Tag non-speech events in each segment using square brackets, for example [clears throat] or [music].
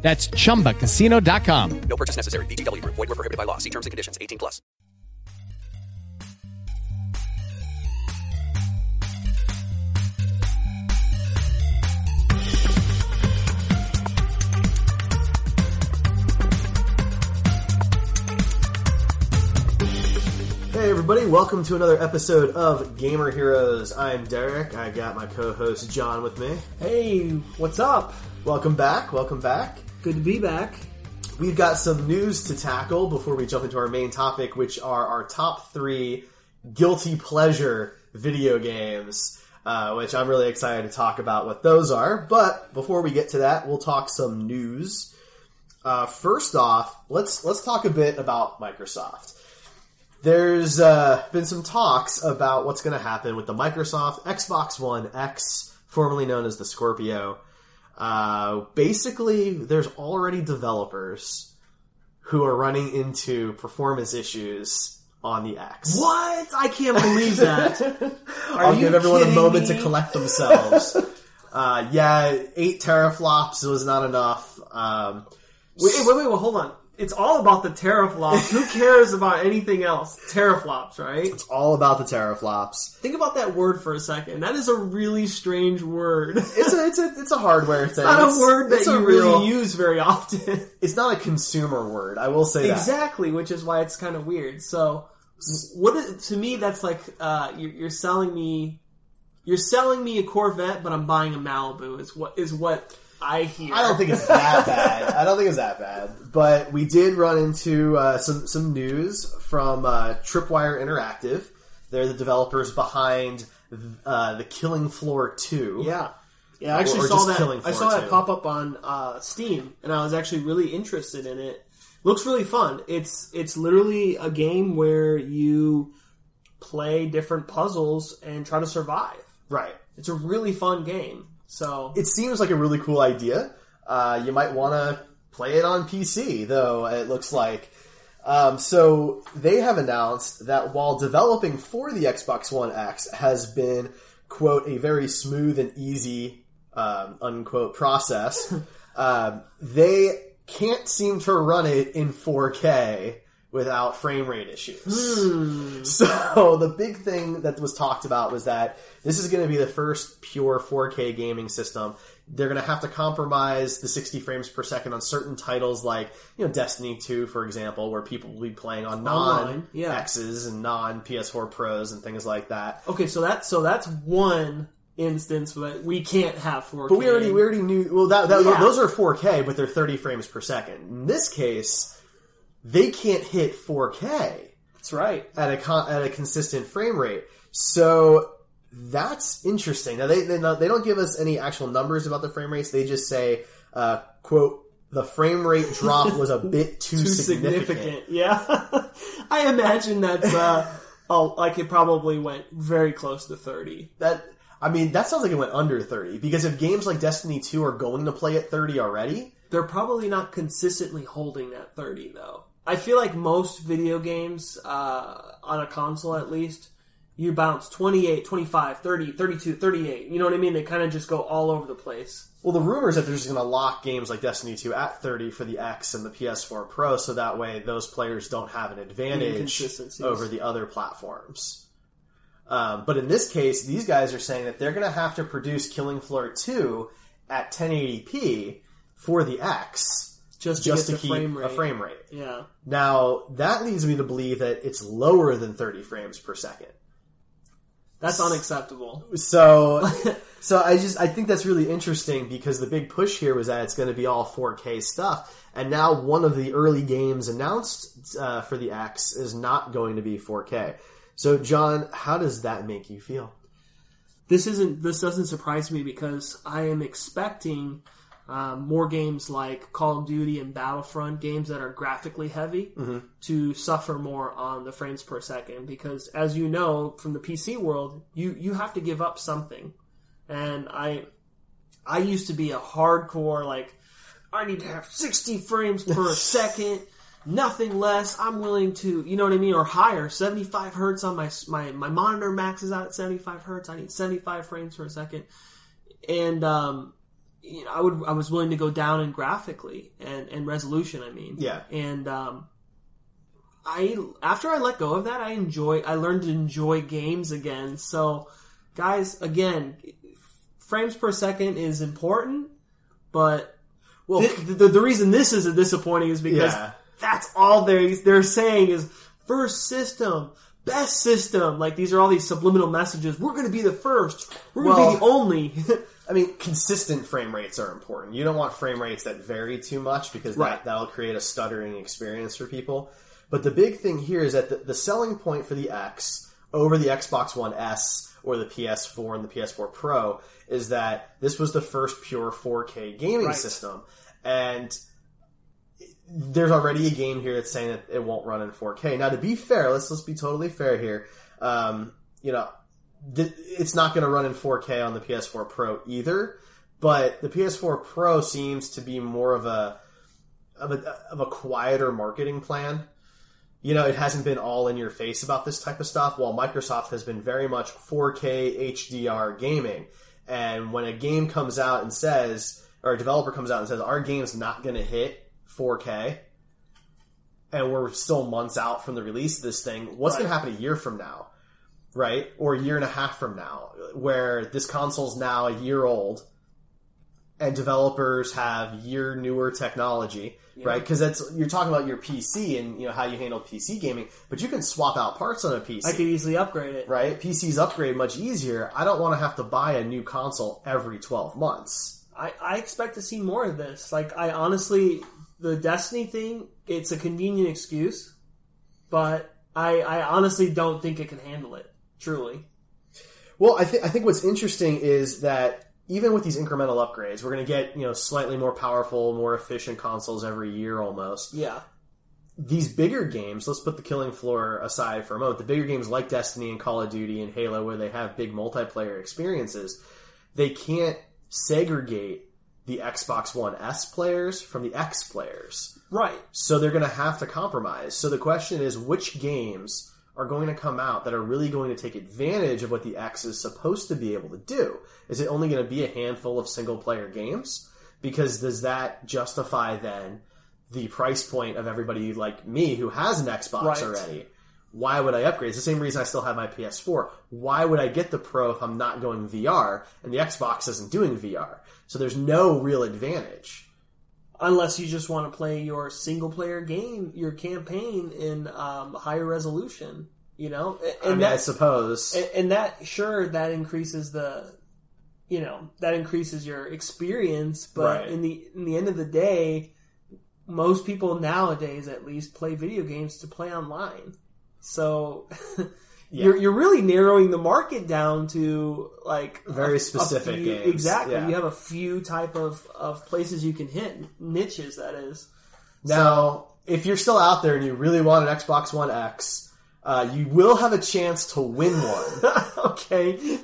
That's chumbacasino.com. No purchase necessary. VGW Group. Void were prohibited by law. See terms and conditions. 18 plus. Hey everybody, welcome to another episode of Gamer Heroes. I'm Derek. I got my co-host John with me. Hey, what's up? Welcome back. Welcome back. Good to be back. We've got some news to tackle before we jump into our main topic, which are our top three guilty pleasure video games. Uh, which I'm really excited to talk about what those are. But before we get to that, we'll talk some news. Uh, first off, let's let's talk a bit about Microsoft. There's uh, been some talks about what's going to happen with the Microsoft Xbox One X, formerly known as the Scorpio. Uh, basically, there's already developers who are running into performance issues on the X. What? I can't believe that. [laughs] Are I'll you give everyone a moment me? to collect themselves. uh, yeah, eight teraflops was not enough. Um, Wait, wait, wait, wait, hold on. It's all about the teraflops. Who cares about anything else? Teraflops, right? it's all about the teraflops. Think about that word for a second. That is a really strange word. It's a it's a it's a hardware thing. not It's- a word that you real- really use very often. It's not a consumer word. I will say that. exactly, which is why it's kind of weird. So, what is, to me, that's like uh, you're, you're selling me, you're selling me a Corvette, but I'm buying a Malibu. Is what is what I hear. I don't think it's that [laughs] bad. I don't think it's that bad. But we did run into uh, some some news from uh, Tripwire Interactive. They're the developers behind uh, the Killing Floor Two. Yeah. Yeah, I actually Or- or saw that. I saw that pop up on uh, Steam, and I was actually really interested in it. Looks really fun. It's it's literally a game where you play different puzzles and try to survive. Right. It's a really fun game. So It seems like a really cool idea. Uh, you might want to play it on PC, though. It looks like. Um, so they have announced that while developing for the Xbox One X has been quote a very smooth and easy um, unquote process, [laughs] um, they can't seem to run it in 4K without frame rate issues. Hmm. [laughs] So the big thing that was talked about was that this is going to be the first pure 4K gaming system. They're going to have to compromise the 60 frames per second on certain titles like, you know, Destiny 2, for example, where people will be playing on yeah. non-X's and non-PS4 Pros and things like that. okay, so that so that's one instance but we can't have 4K. But we already we already knew. Well, that, that Yeah. those are 4K, but they're 30 frames per second. In this case, they can't hit 4K That's right. at a con- at a consistent frame rate. So that's interesting. Now they they, not, they don't give us any actual numbers about the frame rates. They just say, uh, "quote The frame rate drop was a [laughs] bit too, Too significant." significant. Yeah. [laughs] I imagine that's uh oh like it probably went very close to 30. That I mean, that sounds like it went under 30 because if games like Destiny 2 are going to play at 30 already, They're probably not consistently holding that 30 though. I feel like most video games, uh, on a console at least, you bounce 28, 25, 30, 32, 38. You know what I mean? They kind of just go all over the place. Well, the rumor is that they're just going to lock games like Destiny 2 at 30 for the X and the PS4 Pro, so that way those players don't have an advantage over the other platforms. Um, but in this case, these guys are saying that they're going to have to produce Killing Floor 2 at 1080p for the X Just to just to keep frame a frame rate. Yeah. Now, that leads me to believe that it's lower than 30 frames per second. That's unacceptable. So, [laughs] so I just I think that's really interesting because the big push here was that it's going to be all 4K stuff, and now one of the early games announced uh, for the X is not going to be 4K. So, John, how does that make you feel? this isn't this doesn't surprise me because I am expecting um, more games like Call of Duty and Battlefront, games that are graphically heavy, to suffer more on the frames per second. Because as you know from the PC world, you you have to give up something, and I I used to be a hardcore like I need to have 60 frames per [laughs] second, nothing less. I'm willing to, you know what I mean, or higher, 75 hertz on my my my monitor maxes out at 75 hertz. I need 75 frames per second, and um, you know, I would I was willing to go down in graphically and and resolution. I mean, Yeah. and um, I after I let go of that, I enjoy. I learned to enjoy games again. So, guys, again, frames per second is important, but Well, the, the, the reason this is disappointing is because Yeah. that's all they they're saying is first system, best system. Like these are all these subliminal messages. We're going to be the first. We're going to Well- be the only. [laughs] I mean, consistent frame rates are important. You don't want frame rates that vary too much because Right. that, that'll create a stuttering experience for people. But the big thing here is that the, the selling point for the X over the Xbox One S or the PS4 and the PS4 Pro is that this was the first pure 4K gaming Right. system. And there's already a game here that's saying that it won't run in 4K. Now, to be fair, let's let's be totally fair here. Um, you know, th- it's not going to run in 4K on the PS4 Pro either. But the PS4 Pro seems to be more of a of a of a quieter marketing plan. You know, it hasn't been all in your face about this type of stuff, while Microsoft has been very much 4K HDR gaming. And when a game comes out and says, or a developer comes out and says, our game's not going to hit 4K, and we're still months out from the release of this thing, what's Right. going to happen a year from now? Right? Or a year and a half from now, where this console's now a year old and developers have year newer technology, right? Because that's you're talking about your PC and you know how you handle PC gaming, but you can swap out parts on a PC, I could easily upgrade it. right? PCs upgrade much easier. I don't want to have to buy a new console every 12 months. I, I expect to see more of this. Like, I honestly, the Destiny thing, it's a convenient excuse, but I, I honestly don't think it can handle it. Truly. Well, I think I think what's interesting is that even with these incremental upgrades, we're going to get you know slightly more powerful, more efficient consoles every year almost. Yeah. these bigger games, let's put the killing floor aside for a moment. The bigger games like Destiny and Call of Duty and Halo, where they have big multiplayer experiences, they can't segregate the Xbox One S players from the X players. Right. So they're going to have to compromise. So the question is, which games are going to come out that are really going to take advantage of what the X is supposed to be able to do? Is it only going to be a handful of single player games? Because does that justify then the price point of everybody like me who has an Xbox Right. already? Why would I upgrade? It's the same reason I still have my PS4. Why would I get the Pro if I'm not going VR and the Xbox isn't doing VR? So there's no real advantage. Unless you just want to play your single player game, your campaign in um, higher resolution, you know? And I mean, I suppose. and, and that sure that increases the you know that increases your experience but Right. in the in the end of the day most people nowadays at least play video games to play online so [laughs] you're you're really narrowing the market down to like Very a- a specific few- games, exactly. Yeah. you have a few type of of places you can hit niches that is. Now, if you're still out there and you really want an Xbox One X, uh, you will have a chance to win one. [laughs] okay.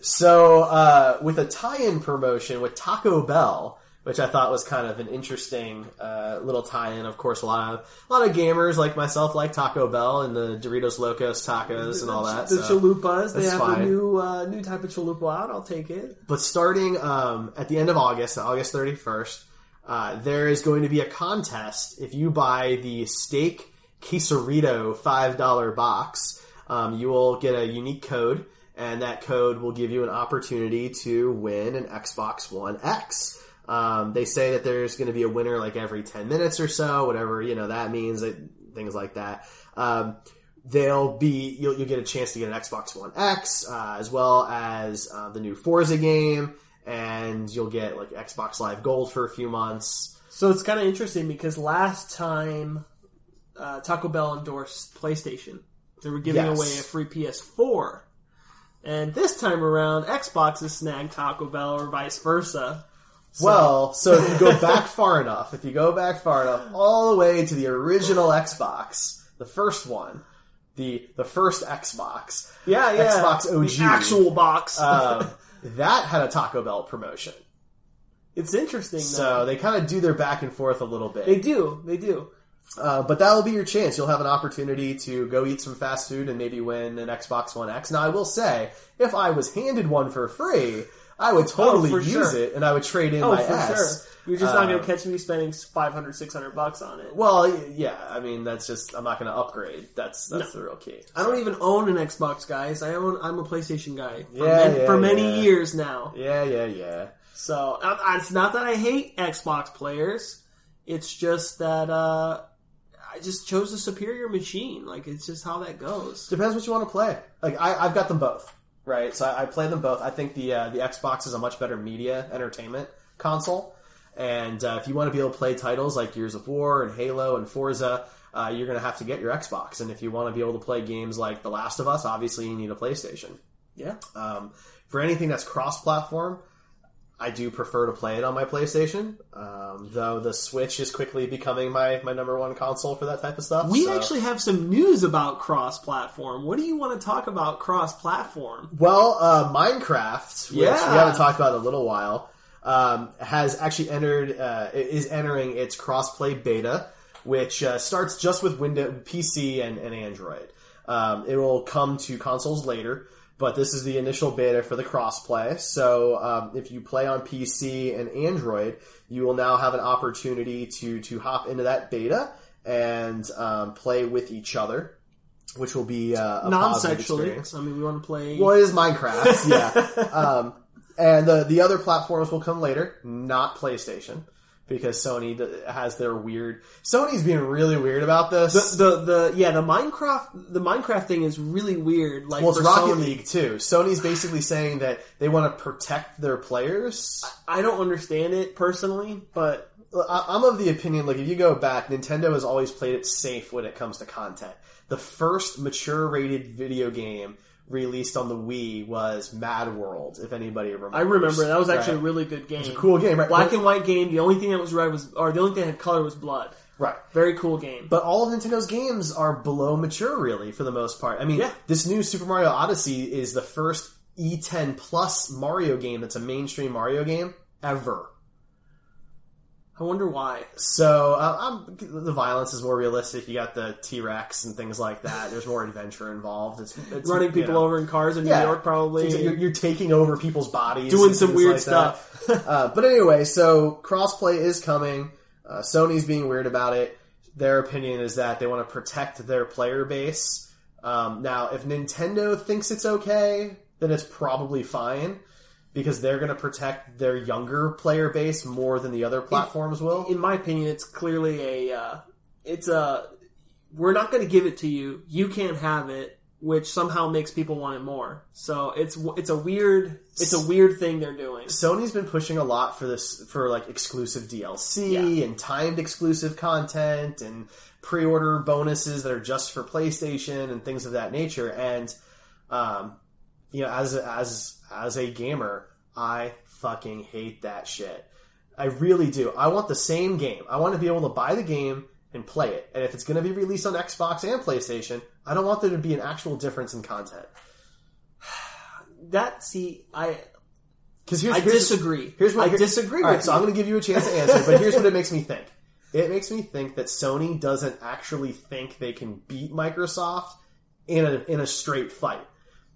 So, uh, with a tie-in promotion with Taco Bell, which I thought was kind of an interesting uh, little tie-in. Of course, a lot of a lot of gamers like myself like Taco Bell and the Doritos Locos tacos and all that. the so- chalupas they have a new uh, new type of chalupa out i'll take it But starting um, at the end of August, August 31st, uh, there is going to be a contest. If you buy the steak quesarito $5 box, um, you will get a unique code, and that code will give you an opportunity to win an Xbox One X. Um, they say that there's going to be a winner like every 10 minutes or so, whatever, you know, that means, things like that. Um, they'll be you'll, you'll get a chance to get an Xbox One X uh, as well as uh, the new Forza game, and you'll get like Xbox Live Gold for a few months. So it's kind of interesting because last time uh, Taco Bell endorsed PlayStation, they were giving Yes. away a free PS4, and this time around, Xbox has snagged Taco Bell or vice versa. Well, so if you go back [laughs] far enough, if you go back far enough, all the way to the original Xbox, the first one, the the first Xbox, Yeah, yeah. Xbox OG, The actual box. [laughs] um, that had a Taco Bell promotion. it's interesting. So though. they kind of do their back and forth a little bit. they do. They do. Uh, but that'll be your chance. You'll have an opportunity to go eat some fast food and maybe win an Xbox One X. Now, I will say, if I was handed one for free, I would totally Oh, use sure. it and I would trade in Oh, my for S. sure. You're just not going to catch me spending 500, 600 bucks on it. Well, yeah. I mean, that's just I'm not going to upgrade. That's that's the real key. I don't even own an Xbox, guys. I own. I'm a PlayStation guy for, Yeah, man- yeah, for many yeah. years now. Yeah, yeah, yeah. So uh, it's not that I hate Xbox players. It's just that uh, I just chose a superior machine. Like it's just how that goes. Depends what you want to play. Like I, I've got them both, right? So I, I play them both. I think the uh, the Xbox is a much better media entertainment console, and uh, if you want to be able to play titles like Gears of War and Halo and Forza, uh, you're going to have to get your Xbox. And if you want to be able to play games like The Last of Us, obviously you need a PlayStation. Yeah. Um, for anything that's cross-platform, I do prefer to play it on my PlayStation. Um, though the Switch is quickly becoming my, my number one console for that type of stuff. We so- actually have some news about cross-platform. What do you want to talk about cross-platform? Well, uh, Minecraft, which Yeah. we haven't talked about in a little while, um, has actually entered uh, is entering its cross play beta, which uh, starts just with Windows, PC, and, and Android. Um, it will come to consoles later, but this is the initial beta for the crossplay. So um, if you play on PC and Android, you will now have an opportunity to to hop into that beta and um, play with each other, which will be uh, Non-sexually. I mean, we want to play. Well, it is Minecraft, yeah. [laughs] um, and the the other platforms will come later, not PlayStation, because Sony has their weird. Sony's being really weird about this. the, the the yeah the Minecraft the Minecraft thing is really weird. Like well, it's Rocket Sony. League too. Sony's basically saying that they want to protect their players. I don't understand it personally, but I- I'm of the opinion, like if you go back, Nintendo has always played it safe when it comes to content. The first mature rated video game released on the Wii was Mad World, if anybody remembers. I remember that was actually Right. a really good game. It's a cool game, right? Black But- and white game. The only thing that was red was, or the only thing that had color was blood. Right. Very cool game. But all of Nintendo's games are below mature, really, for the most part. I mean, Yeah. this new Super Mario Odyssey is the first E10 plus Mario game that's a mainstream Mario game ever. I wonder why. So uh, I'm, the violence is more realistic. You got the T Rex and things like that. There's more adventure involved. It's, it's Running people know, over in cars in yeah. New York, probably. You're, you're taking over people's bodies, Doing some weird like stuff. [laughs] uh, but anyway, so crossplay is coming. Uh, Sony's being weird about it. Their opinion is that they want to protect their player base. Um, now, if Nintendo thinks it's okay, then it's probably fine because they're going to protect their younger player base more than the other platforms will. in my opinion, it's clearly a. Uh, it's a. We're not going to give it to you. You can't have it, which somehow makes people want it more. So it's it's a weird it's a weird thing they're doing. Sony's been pushing a lot for this for like exclusive DLC Yeah. and timed exclusive content and pre-order bonuses that are just for PlayStation and things of that nature. And um, you know, as a, as as a gamer, I fucking hate that shit. I really do. I want the same game. I want to be able to buy the game and play it. And if it's going to be released on Xbox and PlayStation, I don't want there to be an actual difference in content. [sighs] That see, I Because here's I here's- disagree. Here's what I disagree All right, with so. I'm going to give you a chance to answer, but here's what it [laughs] makes me think. It makes me think that Sony doesn't actually think they can beat Microsoft in a in a straight fight,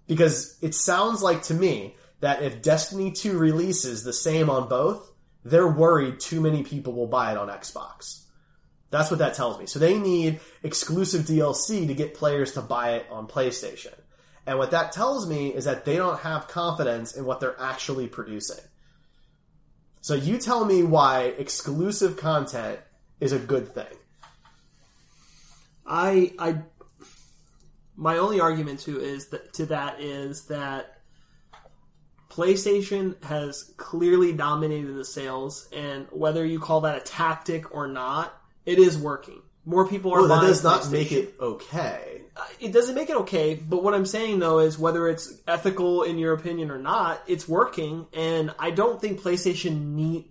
because it sounds like to me that if Destiny 2 releases the same on both, they're worried too many people will buy it on Xbox. That's what that tells me. So they need exclusive DLC to get players to buy it on PlayStation. And what that tells me is that they don't have confidence in what they're actually producing. So you tell me why exclusive content is a good thing. I I my only argument to is that to that is that PlayStation has clearly dominated the sales, and whether you call that a tactic or not, it is working. More people are Well, that does not make it okay. Uh, it doesn't make it okay, but what I'm saying though is whether it's ethical in your opinion or not, it's working, and I don't think PlayStation need.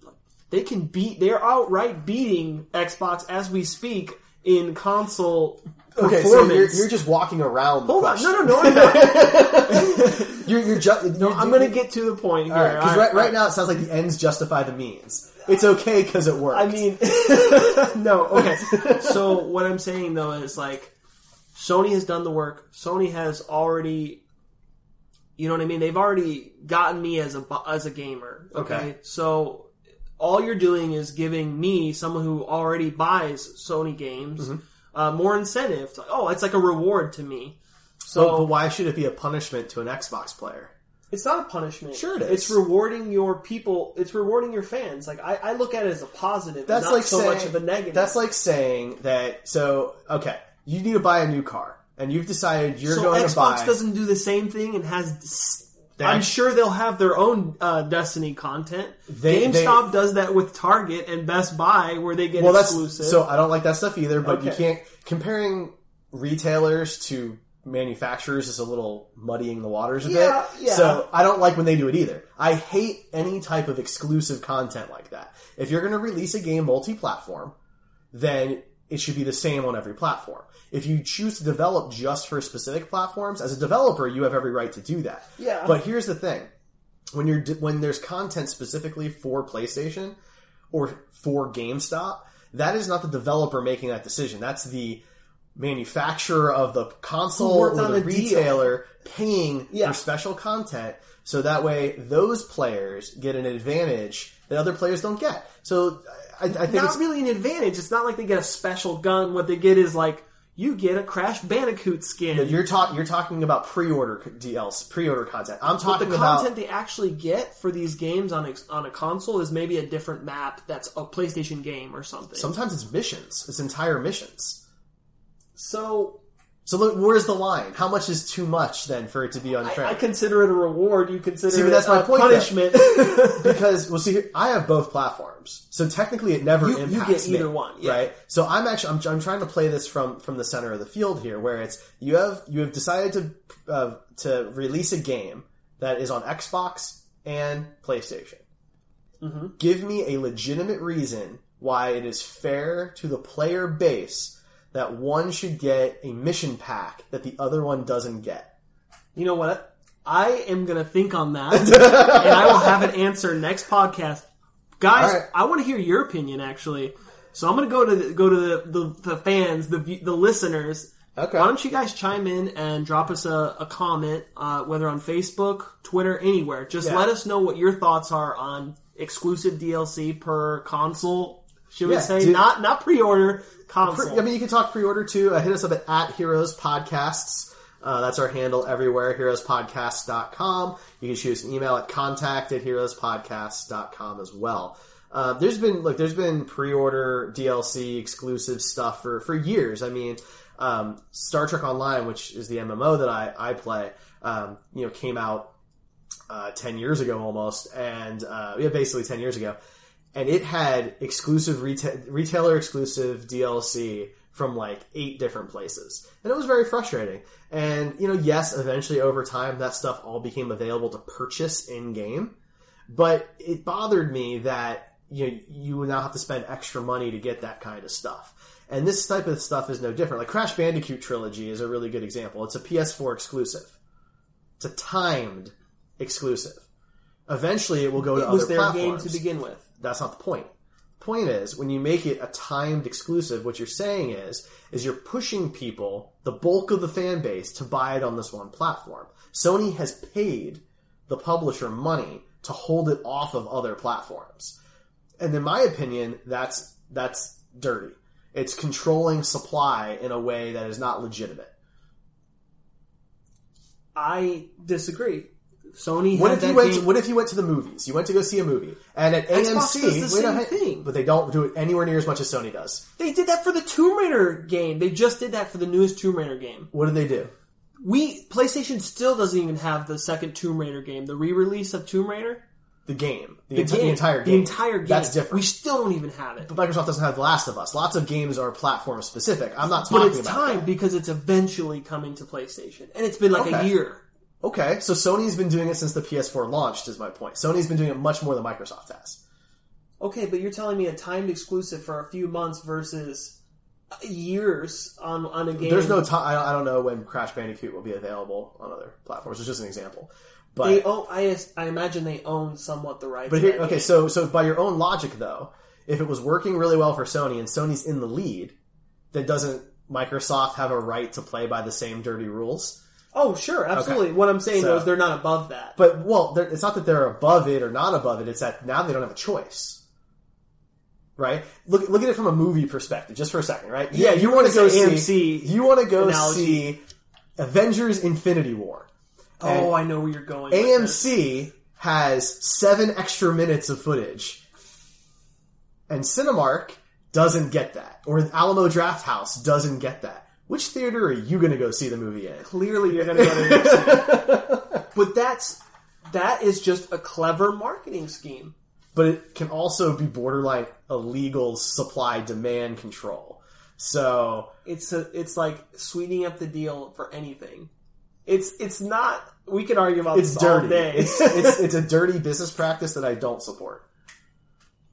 They can beat. They're outright beating Xbox as we speak in console Okay, so you're, you're just walking around. The Hold on, question. no, no, no, I'm not. [laughs] You're, you're ju- No, I'm going to get to the point here. because I- right, right now it sounds like the ends justify the means. It's okay because it works. I mean, [laughs] [laughs] no. Okay. So what I'm saying though is like, Sony has done the work. Sony has already, you know what I mean. They've already gotten me as a as a gamer. Okay. Okay. So all you're doing is giving me someone who already buys Sony games mm-hmm. Uh, more incentive. To, oh, it's like a reward to me. So but, but why should it be a punishment to an Xbox player? It's not a punishment. Sure it is. It's rewarding your people. It's rewarding your fans. Like I, I look at it as a positive. That's not like so saying, much of a negative. That's like saying that. So okay, you need to buy a new car, and you've decided you're so going Xbox to buy. doesn't do the same thing and has. They I'm sure they'll have their own uh, Destiny content. They- GameStop does that with Target and Best Buy, where they get well, that's exclusive. so I don't like that stuff either. But you can't comparing retailers to manufacturers is a little muddying the waters a Yeah, bit. yeah. So I don't like when they do it either. I hate any type of exclusive content like that. If you're going to release a game multi-platform, then it should be the same on every platform. If you choose to develop just for specific platforms, as a developer, you have every right to do that. Yeah. But here's the thing: when you're when there's content specifically for PlayStation or for GameStop, that is not the developer making that decision. That's the manufacturer of the console or the the retailer paying Yeah. for special content so that way those players get an advantage that other players don't get. So I, I think not it's really an advantage. It's not like they get a special gun. What they get is like you get a Crash Bandicoot skin. you're talking you're talking about pre-order DLC, pre-order content. I'm But talking the about the content they actually get for these games on a, on a console is maybe a different map that's a PlayStation game or something. sometimes it's missions. It's entire missions. so So look, where's the line? How much is too much then for it to be unfair? I, I consider it a reward. You consider See, but it that's my point, punishment. [laughs] [laughs] because well, see, I have both platforms, so technically it never You- you get either me, one, yeah. right? So I'm actually I'm, I'm trying to play this from from the center of the field here, where it's you have you have decided to uh, to release a game that is on Xbox and PlayStation. Mm-hmm. Give me a legitimate reason why it is fair to the player base that one should get a mission pack that the other one doesn't get. you know what? I am gonna think on that, [laughs] and I will have an answer next podcast, guys. Right. I want to hear your opinion actually. So I'm gonna go to the, go to the, the, the fans, the the listeners. Okay. Why don't you guys chime in and drop us a, a comment, uh, whether on Facebook, Twitter, anywhere. Just Yeah. let us know what your thoughts are on exclusive DLC per console. Should we say do- not not pre-order console? Pre- I mean, you can talk pre-order too. Uh, hit us up at, at Heroes Podcasts. Uh, that's our handle everywhere, heroespodcast.com. You can shoot us an email at contact at heroespodcast.com as well. Uh, there's been, look, there's been pre-order DLC exclusive stuff for, for years. I mean, um, Star Trek Online, which is the MMO that I, I play, um, you know, came out uh, 10 years ago almost, and uh, yeah, basically 10 years ago. And it had exclusive reta- retailer exclusive DLC from like eight different places. And it was very frustrating. And, you know, yes, eventually over time that stuff all became available to purchase in game. But it bothered me that you know, you would now have to spend extra money to get that kind of stuff. And this type of stuff is no different. Like Crash Bandicoot Trilogy is a really good example. It's a PS4 exclusive. It's a timed exclusive. Eventually, it will go to it was other their platforms. game to begin with. That's not the point. The Point is, when you make it a timed exclusive, what you're saying is, is you're pushing people, the bulk of the fan base, to buy it on this one platform. Sony has paid the publisher money to hold it off of other platforms. And in my opinion, that's, that's dirty. It's controlling supply in a way that is not legitimate. I disagree. Sony What had if you went? game. To, what if you went to the movies? You went to go see a movie, and at Xbox AMC, does the same thing. but they don't do it anywhere near as much as Sony does. They did that for the Tomb Raider game. They just did that for the newest Tomb Raider game. What do they do? We PlayStation still doesn't even have the second Tomb Raider game, the re-release of Tomb Raider. The game, the, The, enti- game, the entire game, the entire game. That's different. We still don't even have it, but Microsoft doesn't have The Last of Us. Lots of games are platform specific. I'm not talking. but it's about time that. because it's eventually coming to PlayStation, and it's been like a year. Okay, so Sony's been doing it since the PS4 launched. Is my point. Sony's been doing it much more than Microsoft has. Okay, but you're telling me a timed exclusive for a few months versus years on on a game. There's no time. I don't know when Crash Bandicoot will be available on other platforms. It's just an example. But They own. I I imagine they own somewhat the rights. But here, okay, game. so so by your own logic, though, if it was working really well for Sony and Sony's in the lead, then doesn't Microsoft have a right to play by the same dirty rules? Oh sure, absolutely. What I'm saying So- though is they're not above that. But well, it's not that they're above it or not above it. It's that now they don't have a choice. Right? Look look at it from a movie perspective, just for a second. Right? Yeah, you you want to go say see AMC you want to go analogy. see Avengers: Infinity War. oh, I know where you're going. AMC has seven extra minutes of footage, and Cinemark doesn't get that, or Alamo Draft House doesn't get that. Which theater are you going to go see the movie in? Clearly, you're going to go to [laughs] but that's that is just a clever marketing scheme. But it can also be borderline illegal supply demand control. So It's a, it's like sweetening up the deal for anything. It's it's not. We can argue about it's this all dirty. day. It's, it's it's a dirty business practice that I don't support.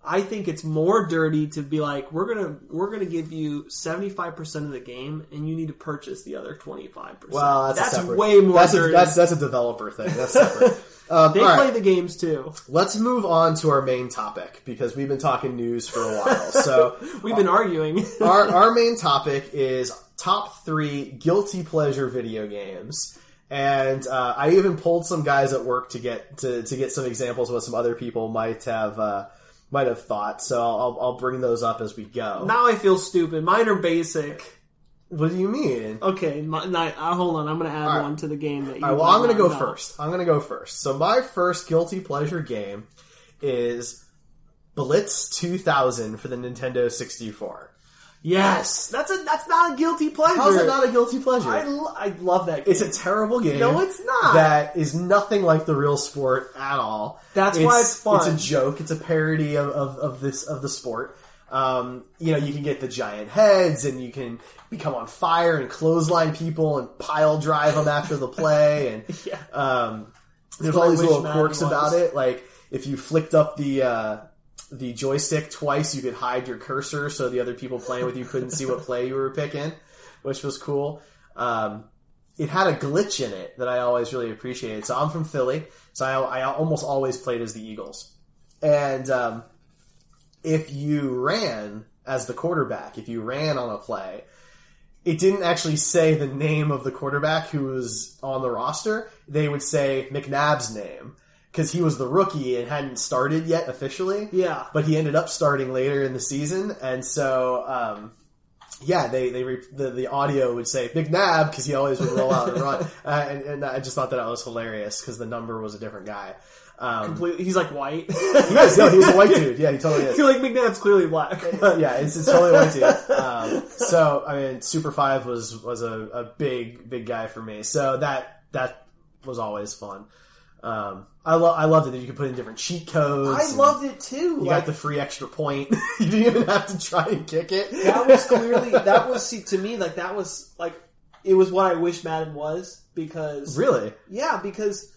I think it's more dirty to be like, we're gonna we're gonna give you seventy five percent of the game, and you need to purchase the other twenty five percent. Well, that's, a separate, way more That's a, dirty. that's that's a developer thing. That's separate. [laughs] Um, they play right. the games too. Let's move on to our main topic because we've been talking news for a while. [laughs] So We've been arguing. [laughs] our our main topic is top three guilty pleasure video games. And uh, I even pulled some guys at work to get to, to get some examples of what some other people might have uh, might have thought. So I'll, I'll bring those up as we go. now I feel stupid. Mine are basic. what do you mean? Okay, my, not, uh, hold on. I'm gonna add right. one to the game that you. Right, well, I'm going to go first. I'm going to go first. So my first guilty pleasure game is Blitz 2000 for the Nintendo 64. Yes, that's a that's not a guilty pleasure. How's it not a guilty pleasure? I, lo- I love that. Game. It's a terrible game. No, it's not. That is nothing like the real sport at all. That's why it's fun. It's a joke. It's a parody of, of, of this of the sport. Um, you know, you can get the giant heads, and you can become on fire and clothesline people and pile drive them after the play. [laughs] And Yeah. um, there's all these little quirks about it. Like if you flicked up the uh, the joystick twice, you could hide your cursor so the other people playing with you couldn't see what [laughs] play you were picking, which was cool. Um, it had a glitch in it that I always really appreciated. So I'm from Philly, so I, I almost always played as the Eagles. And um, if you ran as the quarterback, if you ran on a play, it didn't actually say the name of the quarterback who was on the roster. They would say McNabb's name because he was the rookie and hadn't started yet officially. Yeah. but he ended up starting later in the season, and so um, yeah, they they re- the the audio would say McNabb because he always would roll out and run, [laughs] uh, and, and I just thought that was hilarious because the number was a different guy. Um, Completely, he's like white. [laughs] he is, no, he's a white dude. Yeah, he totally is. [laughs] You're like McNabb's clearly black. yeah, it's, it's totally white dude. Um, so I mean, Super Five was was a, a big big guy for me. So that that was always fun. Um, I love I loved it that you could put in different cheat codes. I loved it too. You Like, got the free extra point. [laughs] you didn't even have to try and kick it. that was clearly that was see, to me like that was like it was what I wish Madden was because really. yeah because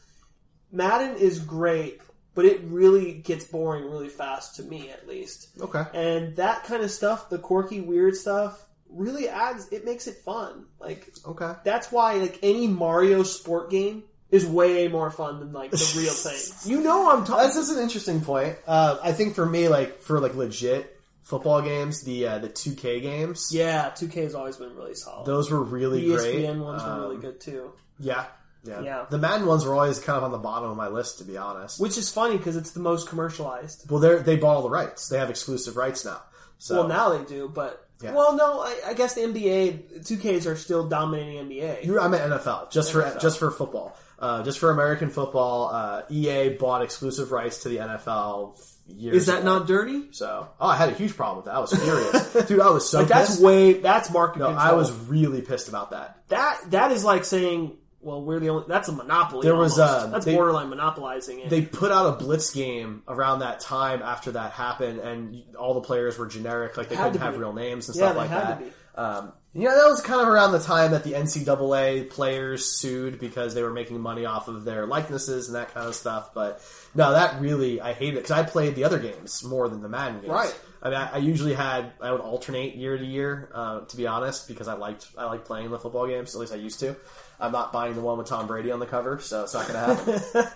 Madden is great but it really gets boring really fast to me at least Okay. and that kind of stuff the quirky weird stuff really adds it makes it fun like Okay. that's why like any Mario sport game is way more fun than like the real [laughs] thing you know I'm talking That's just an interesting point. Uh, I think for me, like for like legit football games, the uh, the 2K games, yeah 2K has always been really solid those were really the great. ESPN ones Um, were really good too Yeah. Yeah. Yeah. The Madden ones were always kind of on the bottom of my list, to be honest. Which is funny because it's the most commercialized. Well, they they bought all the rights. They have exclusive rights now. So Well, now they do, but Yeah. well, no, I, I guess the NBA, two Ks are still dominating NBA. You- I meant NFL, just for NFL. just for football, uh, just for American football. Uh, EA bought exclusive rights to the NFL years. Is that ago. not dirty? So, oh, I had a huge problem with that. I was furious, [laughs] dude. I was so Like that's pissed. way that's market no, control. I was really pissed about that. that that is like saying, well, we're the only. That's a monopoly. There was, almost. uh, that's they- borderline monopolizing it. They put out a blitz game around that time after that happened, and all the players were generic, like they Had couldn't have be. real names and Yeah, stuff like that. Um, Yeah, that was kind of around the time that the NCAA players sued because they were making money off of their likenesses and that kind of stuff. But no, that really I hated it because I played the other games more than the Madden games. Right. I mean, I, I usually had I would alternate year to year, uh, to be honest, because I liked I liked playing the football games. At least I used to. I'm not buying the one with Tom Brady on the cover, so it's not going to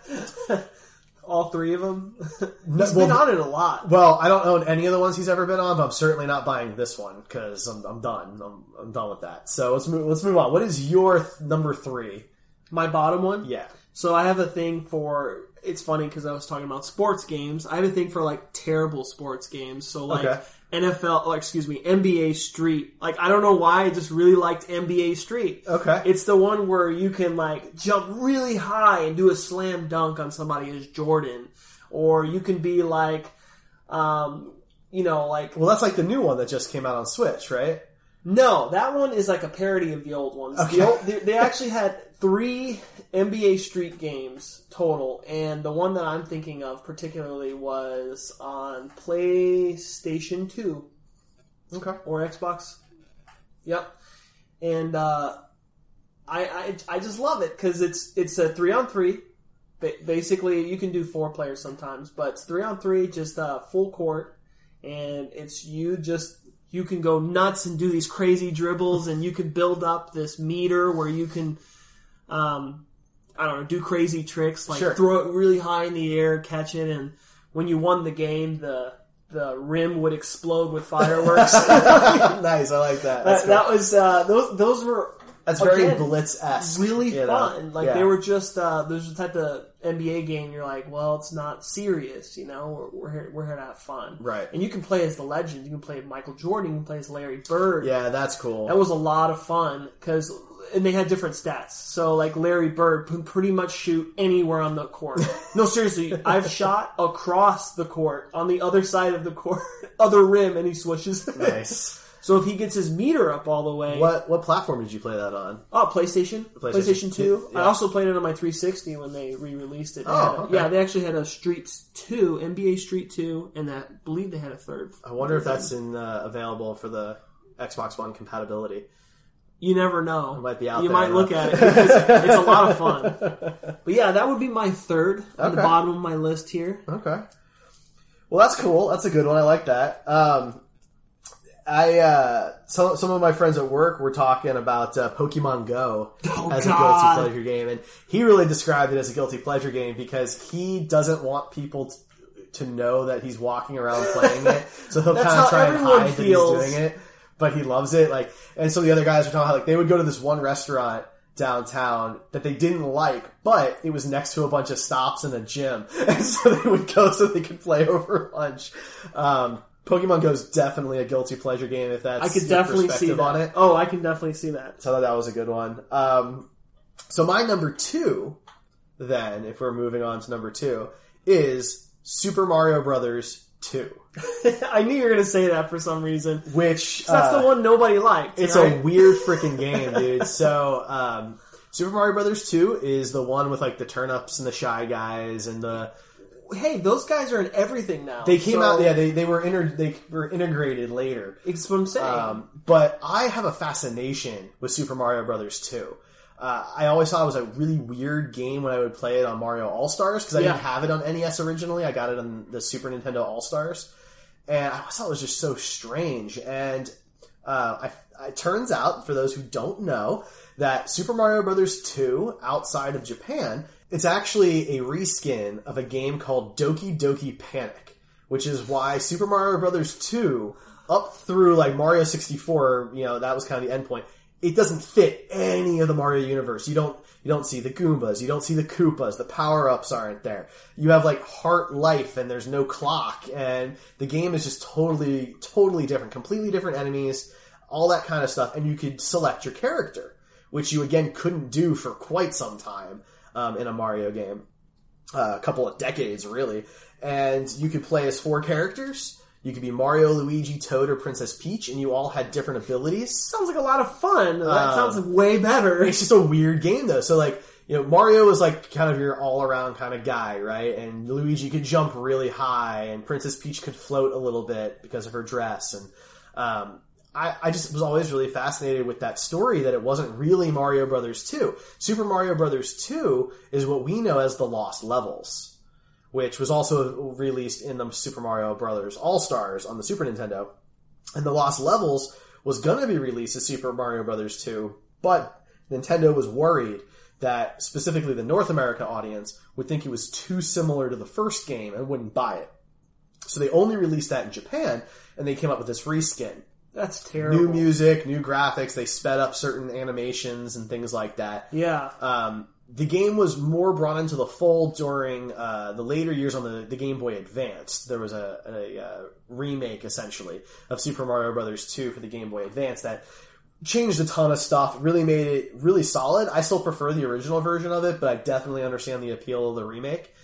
happen. [laughs] All three of them. [laughs] No, He's been well- on it a lot. Well, I don't own any of the ones he's ever been on, but I'm certainly not buying this one because I'm, I'm done. I'm, I'm done with that. So let's move. Let's move on. What is your th- number three? My bottom one. Yeah. So I have a thing for. It's funny because I was talking about sports games. I have a thing for like terrible sports games. So like Okay. NFL, or excuse me, NBA Street. Like I don't know why I just really liked NBA Street. Okay. It's the one where you can like jump really high and do a slam dunk on somebody as Jordan, or you can be like, um, you know, like Well, that's like the new one that just came out on Switch, right? no, that one is like a parody of the old ones. Okay. The old, they, they actually had three NBA Street games total, and the one that I'm thinking of particularly was on PlayStation Two Okay. or Xbox. Yep, and uh, I, I I just love it because it's it's a three on three. Basically, you can do four players sometimes, but it's three on three, just uh, full court, and it's you just you can go nuts and do these crazy dribbles, and you can build up this meter where you can, um, I don't know, do crazy tricks like Sure. throw it really high in the air, catch it, and when you won the game, the the rim would explode with fireworks. [laughs] nice. I like that. That, that was uh, those those were that's very again, Blitz esque. really fun. Like they were just uh, there's the type of NBA game you're like, well, it's not serious, you know. We're we're here, we're here to have fun, Right. And you can play as the legend. You can play Michael Jordan. You can play as Larry Bird. Yeah, that's cool. That was a lot of fun because and they had different stats. So like Larry Bird can pretty much shoot anywhere on the court. [laughs] no, seriously, I've shot across the court on the other side of the court, [laughs] other rim, and he swishes. nice. [laughs] so if he gets his meter up all the way, What what platform did you play that on? Oh, PlayStation, PlayStation. PlayStation, Two. Yeah. I also played it on my 360 when they re-released it. They Oh, had a- okay. yeah, they actually had a Streets Two, NBA Street Two, and that, I believe they had a third. I wonder if that's in uh, available for the Xbox One compatibility. You never know. It might be out You might look at it. [laughs] Because it's a lot of fun. [laughs] But yeah, that would be my third on the bottom of my list here. Okay. Well, that's cool. That's a good one. I like that. Um, I uh, some some of my friends at work were talking about uh, Pokemon Go [laughs] Oh, as God. a guilty pleasure game, and he really described it as a guilty pleasure game because he doesn't want people t- to know that he's walking around playing it, so he'll kind of try and hide feels. that he's doing it. But he loves it. Like, and so the other guys were talking how like they would go to this one restaurant downtown that they didn't like, but it was next to a bunch of stops and a gym, [laughs] and so they would go so they could play [laughs] over lunch. Um, Pokemon Go is definitely a guilty pleasure game if that's I could definitely see that. on it. Oh, I can definitely see that. So I thought that was a good one. Um, so my number two, then, if we're moving on to number two, is Super Mario Brothers Two, [laughs] I knew you were going to say that for some reason. which That's uh, the one nobody liked. It's right? a [laughs] weird freaking game, dude. So, um, Super Mario Brothers 2 is the one with like the turnips and the shy guys and the hey, those guys are in everything now. they came So, out yeah, they they were inter- they were integrated later. It's what I'm saying. Um, but I have a fascination with Super Mario Brothers 2. Uh, I always thought it was a really weird game when I would play it on Mario All Stars because I Yeah. didn't have it on NES originally. I got it on the Super Nintendo All Stars, and I thought it was just so strange. And uh, I, it turns out, for those who don't know, that Super Mario Brothers 2, outside of Japan, it's actually a reskin of a game called Doki Doki Panic, which is why Super Mario Brothers 2, up through like Mario 64, you know, that was kind of the endpoint. It doesn't fit any of the Mario universe. You don't you don't see the Goombas, you don't see the Koopas, the power ups aren't there. You have like heart life and there's no clock, and the game is just totally totally different, completely different enemies, all that kind of stuff, and you could select your character, which you again couldn't do for quite some time um, in a Mario game uh, a couple of decades, really. And you could play as four characters. You could be Mario, Luigi, Toad, or Princess Peach, and you all had different abilities. sounds like a lot of fun. That Um, sounds way better. [laughs] It's just a weird game, though. So, like, you know, Mario is like kind of your all around kind of guy, right? And Luigi could jump really high, and Princess Peach could float a little bit because of her dress. And um, I, I just was always really fascinated with that story that it wasn't really Mario Brothers 2. Super Mario Brothers 2 is what we know as the Lost Levels, which was also released in the Super Mario Brothers All Stars on the Super Nintendo. And the Lost Levels was going to be released as Super Mario Brothers 2, but Nintendo was worried that specifically the North America audience would think it was too similar to the first game and wouldn't buy it. So they only released that in Japan, and they came up with this reskin. That's terrible. New music, new graphics, they sped up certain animations and things like that. Yeah. Um, the game was more brought into the fold during uh, the later years on the, the Game Boy Advance. There was a, a, uh remake, essentially, of Super Mario Brothers 2 for the Game Boy Advance that changed a ton of stuff, really made it really solid. I still prefer the original version of it, but I definitely understand the appeal of the remake.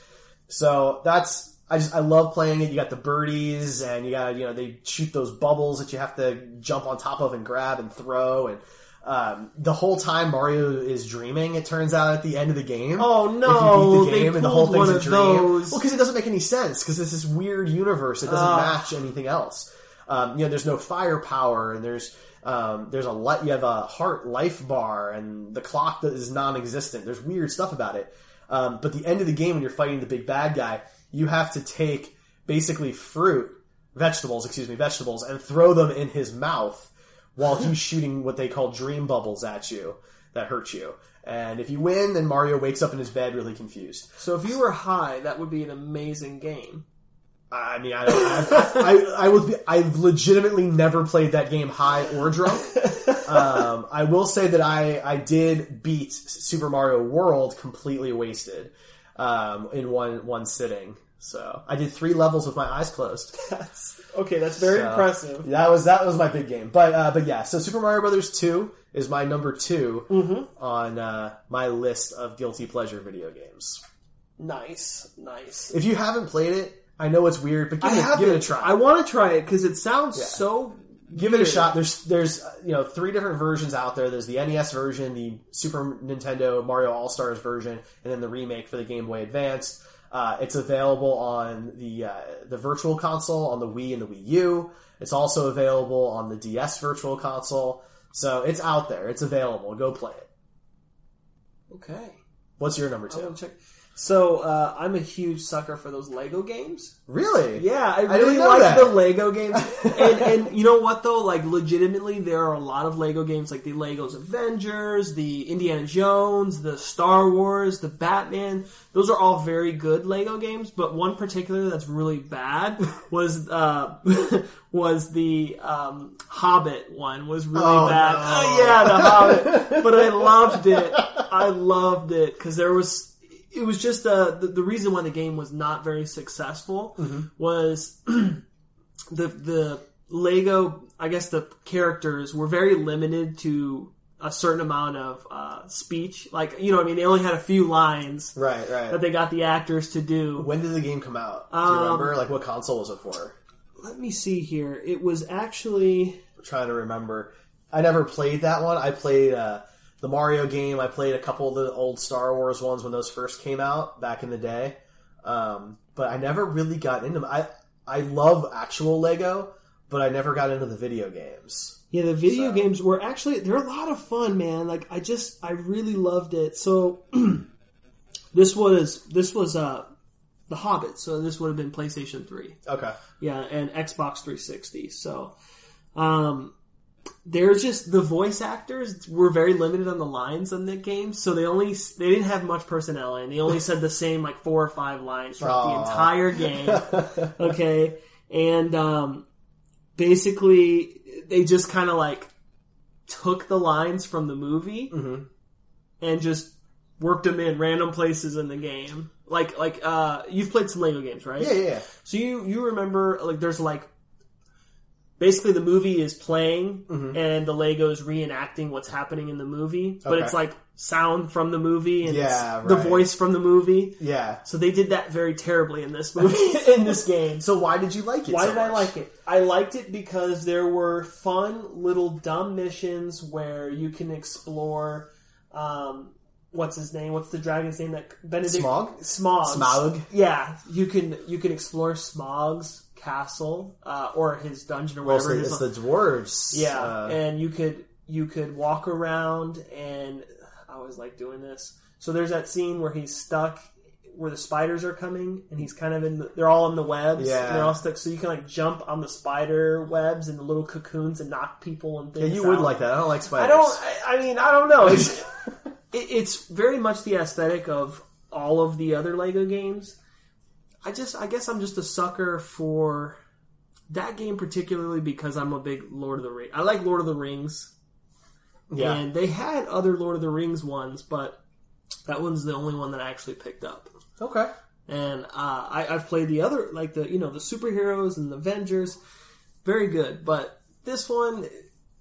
So that's I just I love playing it. You got the birdies, and you got you know they shoot those bubbles that you have to jump on top of and grab and throw, and um, the whole time Mario is dreaming. It turns out at the end of the game. Oh, if no, you beat the they game and the whole pulled thing's a one of dream. those. Well, because it doesn't make any sense because it's this weird universe. It doesn't Ah. match anything else. Um, you know, there's no firepower, and there's um, there's a li- you have a heart life bar, and the clock that is non-existent. There's weird stuff about it. Um, but the end of the game, when you're fighting the big bad guy, you have to take basically fruit, vegetables, excuse me, vegetables, and throw them in his mouth while he's shooting what they call dream bubbles at you that hurt you. And if you win, then Mario wakes up in his bed really confused. So if you were high, that would be an amazing game. I mean, I, I, I, I would be, I've legitimately never played that game high or drunk. Um, I will say that I, I did beat Super Mario World completely wasted, um, in one, one sitting. So I did three levels with my eyes closed. [laughs] That's okay. That's very So, impressive. That was, that was my big game. But, uh, but yeah, so Super Mario Brothers 2 is my number 2 on, uh, my list of guilty pleasure video games. Nice, nice. If you haven't played it, I know it's weird, but give, I it, give it a try. I want to try it because it sounds so. give it a shot. There's there's you know three different versions out there. There's the NES version, the Super Nintendo Mario All Stars version, and then the remake for the Game Boy Advance. Uh, it's available on the uh, the Virtual Console on the Wii and the Wii U. It's also available on the DS Virtual Console. So it's out there. It's available. Go play it. Okay, What's your number I two? want to check. So uh, I'm a huge sucker for those Lego games. Really? Yeah, I really like that. the Lego games. [laughs] and and you know what though? Like legitimately there are a lot of Lego games like the Legos Avengers, the Indiana Jones, the Star Wars, the Batman. Those are all very good Lego games, but one particular that's really bad [laughs] was uh [laughs] was the um Hobbit one was really Oh, bad. no. Oh, yeah, the Hobbit. But I loved it. I loved it cuz there was it was just uh, the the reason why the game was not very successful was [clears throat] the the Lego. I guess the characters were very limited to a certain amount of uh, speech. Like you know, I mean, they only had a few lines Right, right. that they got the actors to do. when did the game come out? Do you Um, remember? Like what console was it for? Let me see here. It was actually I'm trying to remember. I never played that one. I played uh, the Mario game. I played a couple of the old Star Wars ones when those first came out back in the day. Um, but I never really got into them. I I love actual Lego, but I never got into the video games. Yeah, the video So- games were actually they're a lot of fun, man. Like I just I really loved it. So [clears throat] this was this was uh the Hobbit, so this would have been PlayStation 3. Okay. Yeah, and Xbox 360. So um they're just the voice actors were very limited on the lines in the game, so they only they didn't have much personality. And they only said the same like four or five lines throughout the entire game. [laughs] okay, and um, basically they just kind of like took the lines from the movie Mm-hmm. and just worked them in random places in the game. Like like uh, you've played some Lego games, right? Yeah, yeah. So you you remember like there's like basically the movie is playing and the Legos reenacting what's happening in the movie, but Okay. it's like sound from the movie and Yeah, it's the voice from the movie. Yeah. So they did that very terribly in this [laughs] movie in this game. So why did you like it? Why so did I like it? I liked it because there were fun little dumb missions where you can explore. Um, what's his name? What's the dragon's name? That Benedict Smog? Smog. Smaug? Yeah, you can you can explore Smog's castle uh, or his dungeon or Well, it's, whatever. the, it's the dwarves. yeah, uh, and you could you could walk around, and I always like doing this. So there's that scene where he's stuck, where the spiders are coming, and he's kind of in. The, they're all in the webs. Yeah. they're all stuck. So you can like jump on the spider webs and the little cocoons and knock people and things. yeah, you would like that. I don't like spiders. I don't. I, I mean, I don't know. It's [laughs] it, it's very much the aesthetic of all of the other Lego games. I just, I guess, I'm just a sucker for that game particularly because I'm a big Lord of the Rings. I like Lord of the Rings, Yeah. and they had other Lord of the Rings ones, but that one's the only one that I actually picked up. Okay. And uh, I, I've played the other, like the you know the superheroes and the Avengers, very good. But this one,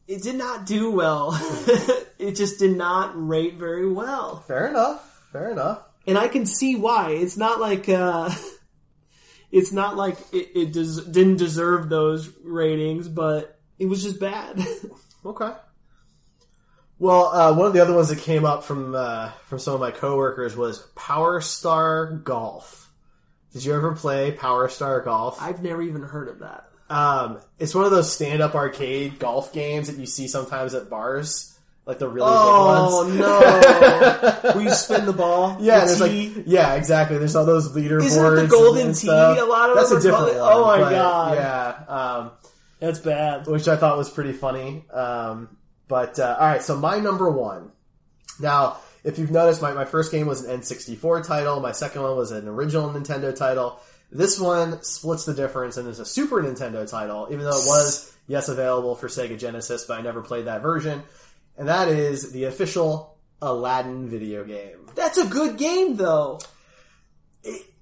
it did not do well. [laughs] it just did not rate very well, Fair enough. Fair enough. and I can see why. It's not like uh, [laughs] it's not like it, it des- didn't deserve those ratings, but it was just bad. [laughs] Okay. Well, uh, one of the other ones that came up from uh, from some of my coworkers was Power Star Golf. Did you ever play Power Star Golf? I've never even heard of that. Um, it's one of those stand-up arcade golf games that you see sometimes at bars, like the really Oh big ones. Oh no! [laughs] Will you spin the ball? Yeah, The there's like yeah, exactly. There's all those leaderboards. Isn't it the golden tee? A lot of That's a different one. Oh my but God. Yeah, um, that's bad. which I thought was pretty funny. Um, but uh, all right, so my number one. Now, if you've noticed, my, my first game was an N64 title. My second one was an original Nintendo title. This one splits the difference and is a Super Nintendo title, even though it was yes available for Sega Genesis, but I never played that version. And that is the official Aladdin video game. That's a good game, though.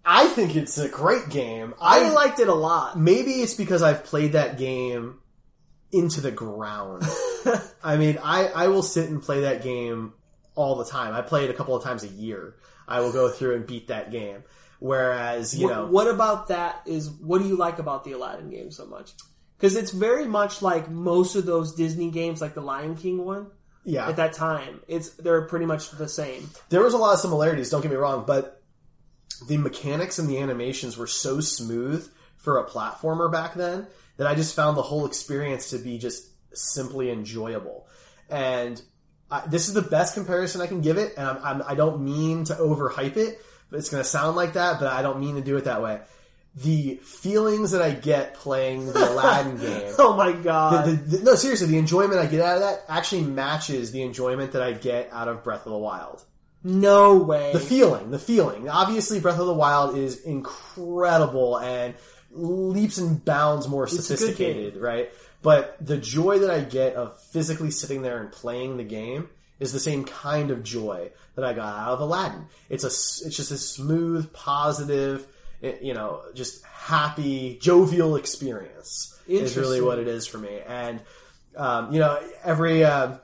I think it's a great game. I liked it a lot. maybe it's because I've played that game into the ground. [laughs] I mean, I, I will sit and play that game all the time. I play it a couple of times a year. I will go through and beat that game. Whereas, you What, know, what about that is what do you like about the Aladdin game so much? Because it's very much like most of those Disney games, like the Lion King one. Yeah, At that time, it's they're pretty much the same. there was a lot of similarities. Don't get me wrong, but the mechanics and the animations were so smooth for a platformer back then that I just found the whole experience to be just simply enjoyable. And I, this is the best comparison I can give it, and I'm, I'm, I don't mean to overhype it, but it's going to sound like that, but I don't mean to do it that way. The feelings that I get playing the Aladdin [laughs] game Oh my god! the, the, no, seriously, the enjoyment I get out of that actually matches the enjoyment that I get out of Breath of the Wild. no way. The feeling, the feeling. Obviously, Breath of the Wild is incredible and leaps and bounds more sophisticated, right? But the joy that I get of physically sitting there and playing the game is the same kind of joy that I got out of Aladdin. It's a, it's just a smooth, positive, you know, just happy, jovial experience. Is really what it is for me. And um, you know, every uh,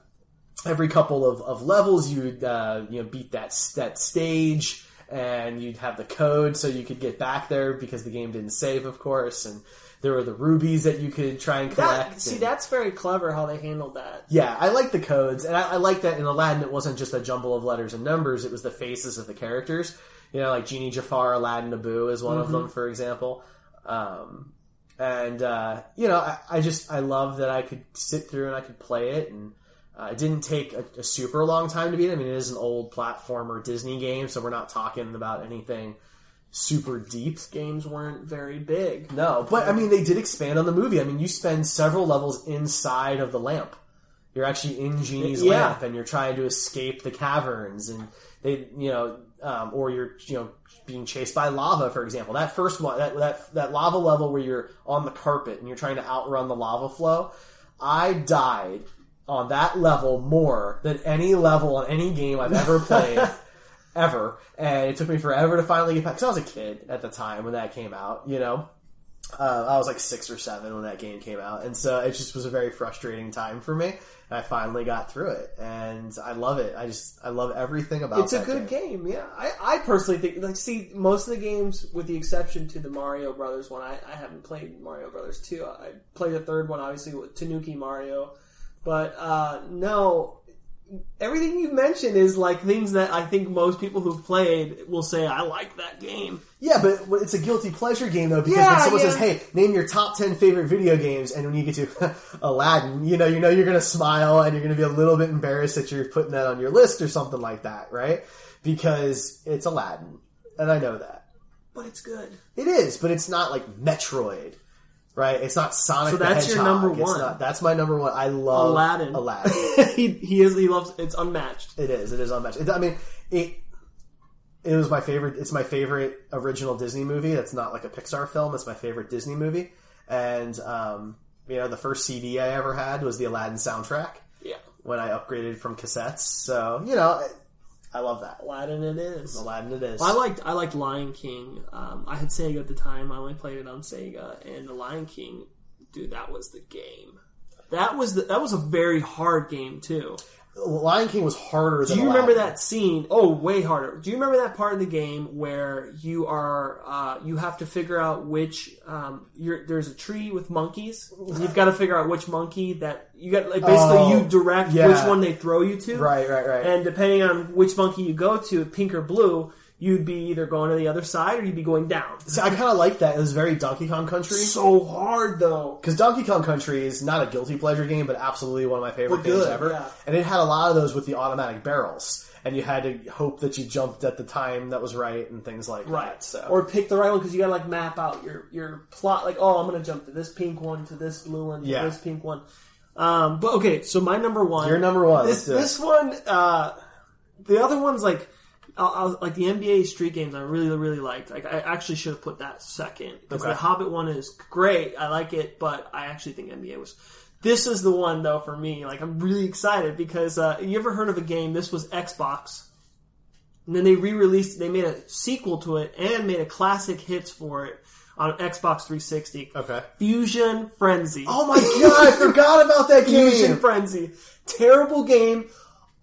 every couple of, of levels, you'd uh, you know beat that that stage, and you'd have the code so you could get back there because the game didn't save, of course. And there were the rubies that you could try and collect. that, see, and- that's very clever how they handled that. yeah, I like the codes, and I, I like that in Aladdin. It wasn't just a jumble of letters and numbers; it was the faces of the characters. You know, like Genie Jafar, Aladdin, Abu is one of them, for example. Um, and uh, you know, I, I just I love that I could sit through and I could play it, and uh, it didn't take a, a super long time to beat. I mean, it is an old platformer Disney game, so we're not talking about anything super deep. Games weren't very big. No, but I mean, they did expand on the movie. I mean, you spend several levels inside of the lamp. You're actually in Genie's Yeah. lamp, and you're trying to escape the caverns, and they, you know, um, or you're, you know, being chased by lava, for example. That first one, that that that lava level where you're on the carpet and you're trying to outrun the lava flow. I died on that level more than any level on any game I've ever played [laughs] ever, and it took me forever to finally get back. Because I was a kid at the time when that came out, you know. Uh, I was like six or seven when that game came out, and so it just was a very frustrating time for me. I finally got through it, and I love it. I just I love everything about. It. It's a good game. yeah. I, I personally think, like, see, most of the games, with the exception to the Mario Brothers one, I, I haven't played Mario Brothers 2. I played the third one, obviously, with Tanuki Mario. But, uh, no, everything you mentioned is like things that I think most people who've played will say, I like that game. Yeah, but it's a guilty pleasure game though because Yeah, when someone yeah. says, "Hey, name your top ten favorite video games," and when you get to [laughs] Aladdin, you know, you know, you're gonna smile and you're gonna be a little bit embarrassed that you're putting that on your list or something like that, right? Because it's Aladdin, and I know that But it's good. it is, but it's not like Metroid, right? It's not Sonic. So the that's your number one. not- that's my number one. I love Aladdin. Aladdin. [laughs] he, he is, he loves, it's unmatched. It is. It is unmatched. It, I mean, it. It was my favorite. It's my favorite original Disney movie. That's not like a Pixar film. It's my favorite Disney movie. And um, you know, the first CD I ever had was the Aladdin soundtrack Yeah. when I upgraded from cassettes. So you know, I, love that. Aladdin it is. Aladdin, it is. I liked I liked Lion King. Um, I had Sega at the time. I only played it on Sega, and the Lion King, dude, that was the game. That was the, that was a very hard game too. Lion King was harder Do you remember that scene? Oh, way harder. Do you remember that part of the game where you are uh, you have to figure out which um, you're, there's a tree with monkeys. You've got to figure out which monkey that you got. Like basically, Oh, you direct yeah. which one they throw you to. Right, right, right. And depending on which monkey you go to, pink or blue, you'd be either going to the other side or you'd be going down. I kind of like that. It was very Donkey Kong Country. So hard though. Because Donkey Kong Country is not a guilty pleasure game, but absolutely one of my favorite games good, ever. yeah. And it had a lot of those with the automatic barrels, and you had to hope that you jumped at the time that was right and things like that. So Or pick the right one because you gotta like map out your your plot. Like, oh, I'm gonna jump to this pink one, to this blue one, to Yeah. this pink one. Um, but okay, so my number one. Your number one, This let's do it. this one. Uh, the other one's like. I'll, like the NBA Street games, I really, really liked. Like, I actually should have put that second because Okay. the Hobbit one is great. I like it, but I actually think NBA was. This is the one though for me. Like, I'm really excited because uh, you ever heard of a game? This was Xbox and then they re-released, they made a sequel to it and made a classic hits for it on Xbox 360. okay. Fusion Frenzy. Oh my god, I forgot about that [laughs] game. Fusion. Frenzy. Terrible game.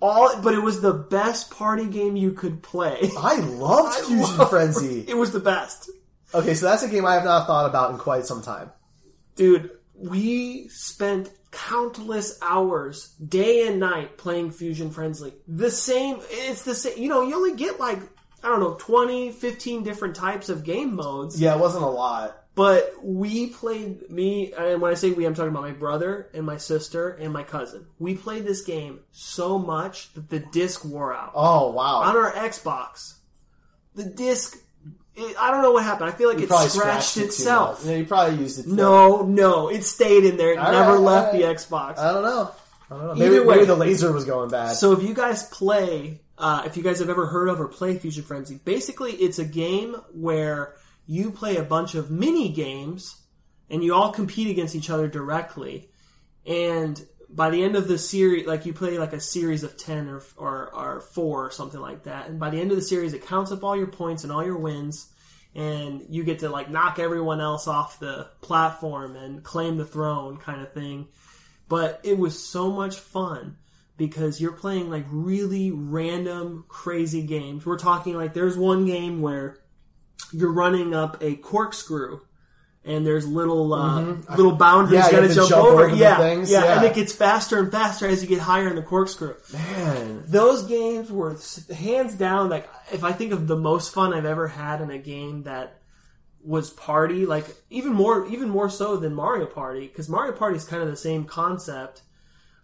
All, but it was the best party game you could play. [laughs] I loved Fusion loved- Frenzy. [laughs] It was the best. Okay, so that's a game I have not thought about in quite some time. Dude, we spent countless hours, day and night, playing Fusion Frenzy. The same, it's the same, you know, you only get like, I don't know, 20, 15 different types of game modes. Yeah, it wasn't a lot. But we played me, and when I say we, I'm talking about my brother and my sister and my cousin. We played this game so much that the disc wore out Oh wow. on our Xbox. The disc, it, I don't know what happened. I feel like You it probably scratched, it itself. Yeah, you probably used it. too- No, no, it stayed in there. It All never right, left all the. Xbox. I don't know. I don't know. Either Maybe, way. maybe the laser was going bad. So if you guys play, uh, if you guys have ever heard of or play Fusion Frenzy, basically it's a game where you play a bunch of mini games and you all compete against each other directly. And by the end of the series, like you play like a series of 10 or, or, or 4 or something like that. And by the end of the series, it counts up all your points and all your wins. And you get to like knock everyone else off the platform and claim the throne kind of thing but it was so much fun because you're playing like really random crazy games we're talking like there's one game where you're running up a corkscrew and there's little uh, little boundaries Mm-hmm. Yeah, you gotta jump, jump over, over yeah, things, yeah yeah. and it gets faster and faster as you get higher in the corkscrew Man, those games were hands down like if I think of the most fun I've ever had in a game that was party like even more even more so than Mario Party because Mario Party is kind of the same concept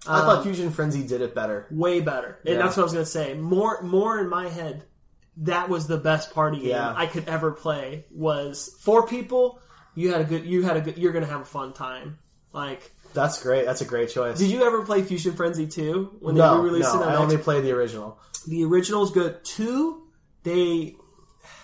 I thought Fusion Frenzy did it better. way better and Yeah. that's what I was gonna say more more in my head that was the best party game Yeah. I could ever play was four people you had a good you had a good you're gonna have a fun time like That's great. That's a great choice. did you ever play Fusion Frenzy 2 when they no, re-released no, it I only Xbox? played the original. the original is good. Two, they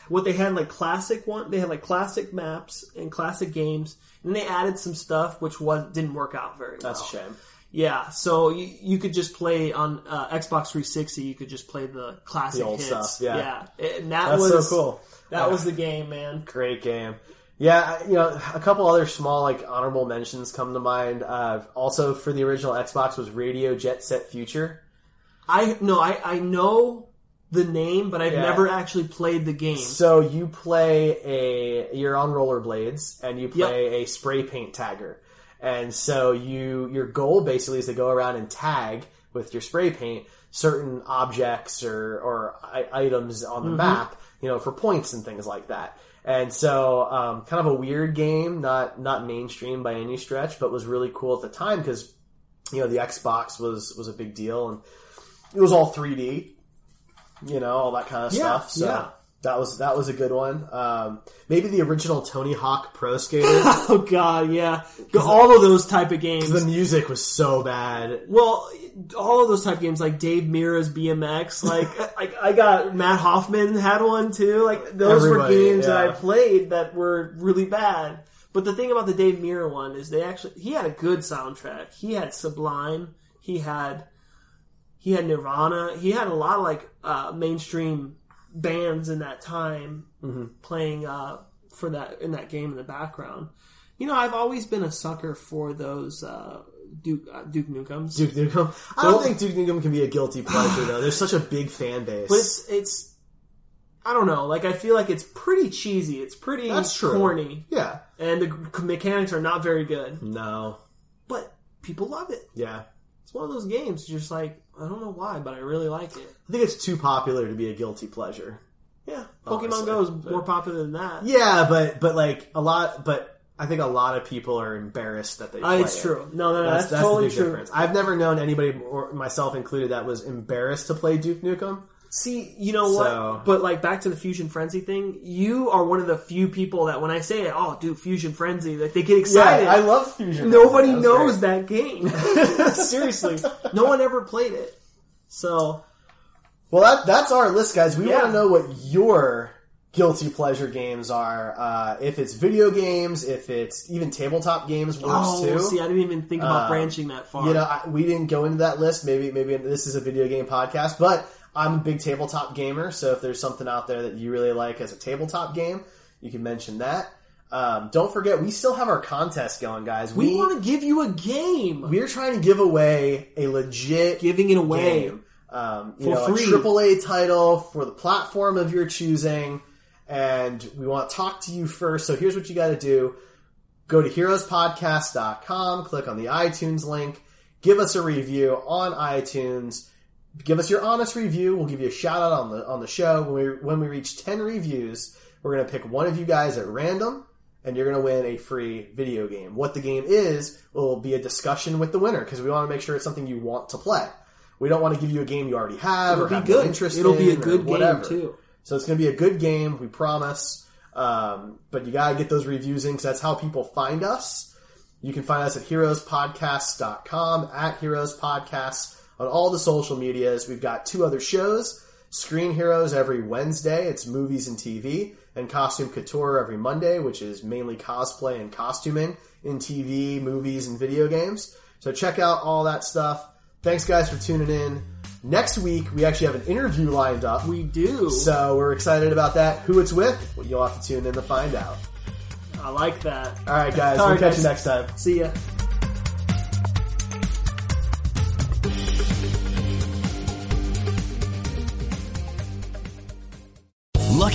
what they had like classic one. They had like classic maps and classic games, and they added some stuff which was didn't work out very well. That's a shame. Yeah, so you, you could just play on uh, Xbox 360. You could just play the classic The hits. stuff, yeah. and that That's was so cool. That was the game, man. Great game. Yeah, you know, a couple other small like honorable mentions come to mind. Uh, also for the original Xbox was Radio Jet Set Future. I no, I I know the name, but I've Yeah. never actually played the game. So you play a you're on rollerblades and you play a spray paint tagger. And so you your goal basically is to go around and tag with your spray paint certain objects or or I- items on the map, you know, for points and things like that. And so, um, kind of a weird game, not not mainstream by any stretch, but was really cool at the time because you know the Xbox was was a big deal and it was all 3D, you know, all that kind of Yeah, stuff. So yeah. That was that was a good one. Um, maybe the original Tony Hawk Pro Skater. [laughs] Oh god, yeah. All of those type of games. the music was so bad. Well, all of those type of games, like Dave Mirra's BMX, [laughs] like like I got Matt Hoffman had one too. Like those Everybody, were games that. I played that were really bad. But the thing about the Dave Mirra one is they actually he had a good soundtrack. He had Sublime. He had he had Nirvana. He had a lot of like uh, mainstream bands in that time playing uh, for that in that game in the background. You know, I've always been a sucker for those uh, Duke uh, Duke Nukems. Duke Nukem. I don't Well- think Duke Nukem can be a guilty pleasure though. There's such a big fan base. But it's it's I don't know. Like I feel like it's pretty cheesy. It's pretty That's true. corny, yeah. and the mechanics are not very good. No. But people love it. Yeah. It's one of those games. Just like I don't know why, but I really like it. I think it's too popular to be a guilty pleasure. Yeah, Pokemon Honestly. Go is more popular than that. Yeah, but but like a lot, but I think a lot of people are embarrassed that they. Uh, Play it's it. true. No, no, no, That's, that's, that's totally the big true. difference. I've never known anybody, or myself included, that was embarrassed to play Duke Nukem. See, you know what? But like back to the Fusion Frenzy thing, you are one of the few people that when I say it, oh, dude, Fusion Frenzy, like they get excited. I love Fusion. Nobody That knows great. that game. [laughs] [laughs] Seriously, no one ever played it. So Well, that, that's our list, guys. We Yeah. want to know what your guilty pleasure games are. Uh, if it's video games, if it's even tabletop games, works Oh, too. see, I didn't even think about Uh, branching that far. You know, I, we didn't go into that list. Maybe, maybe this is a video game podcast, but I'm a big tabletop gamer. So if there's something out there that you really like as a tabletop game, you can mention that. Um, don't forget, we still have our contest going, guys. we want to give you a game. we're trying to give away a legit Giving it away. game. Um, you For know, free. a AAA title for the platform of your choosing, and we want to talk to you first. So here's what you got to do: go to heroespodcast.com, click on the iTunes link, give us a review on iTunes. Give us your honest review. We'll give you a shout out on the on the show when we when we reach ten reviews. We're gonna pick one of you guys at random, and you're going to win a free video game. What the game is will be a discussion with the winner because we want to make sure it's something you want to play. We don't want to give you a game you already have It'll or be have no good. interest It'll be a good game too. So it's going to be a good game, we promise. Um, but you got to get those reviews in because that's how people find us. You can find us at heroespodcasts.com, at Heroes Podcasts, on all the social medias. We've got two other shows Screen Heroes every Wednesday, it's movies and TV, and Costume Couture every Monday, which is mainly cosplay and costuming in TV, movies, and video games. So check out all that stuff. Thanks, guys, for tuning in. Next week, we actually have an interview lined up. We do. So we're excited about that. Who it's with, well, you'll have to tune in to find out. I like that. All right, guys. All we'll right, catch guys. you next time. See ya.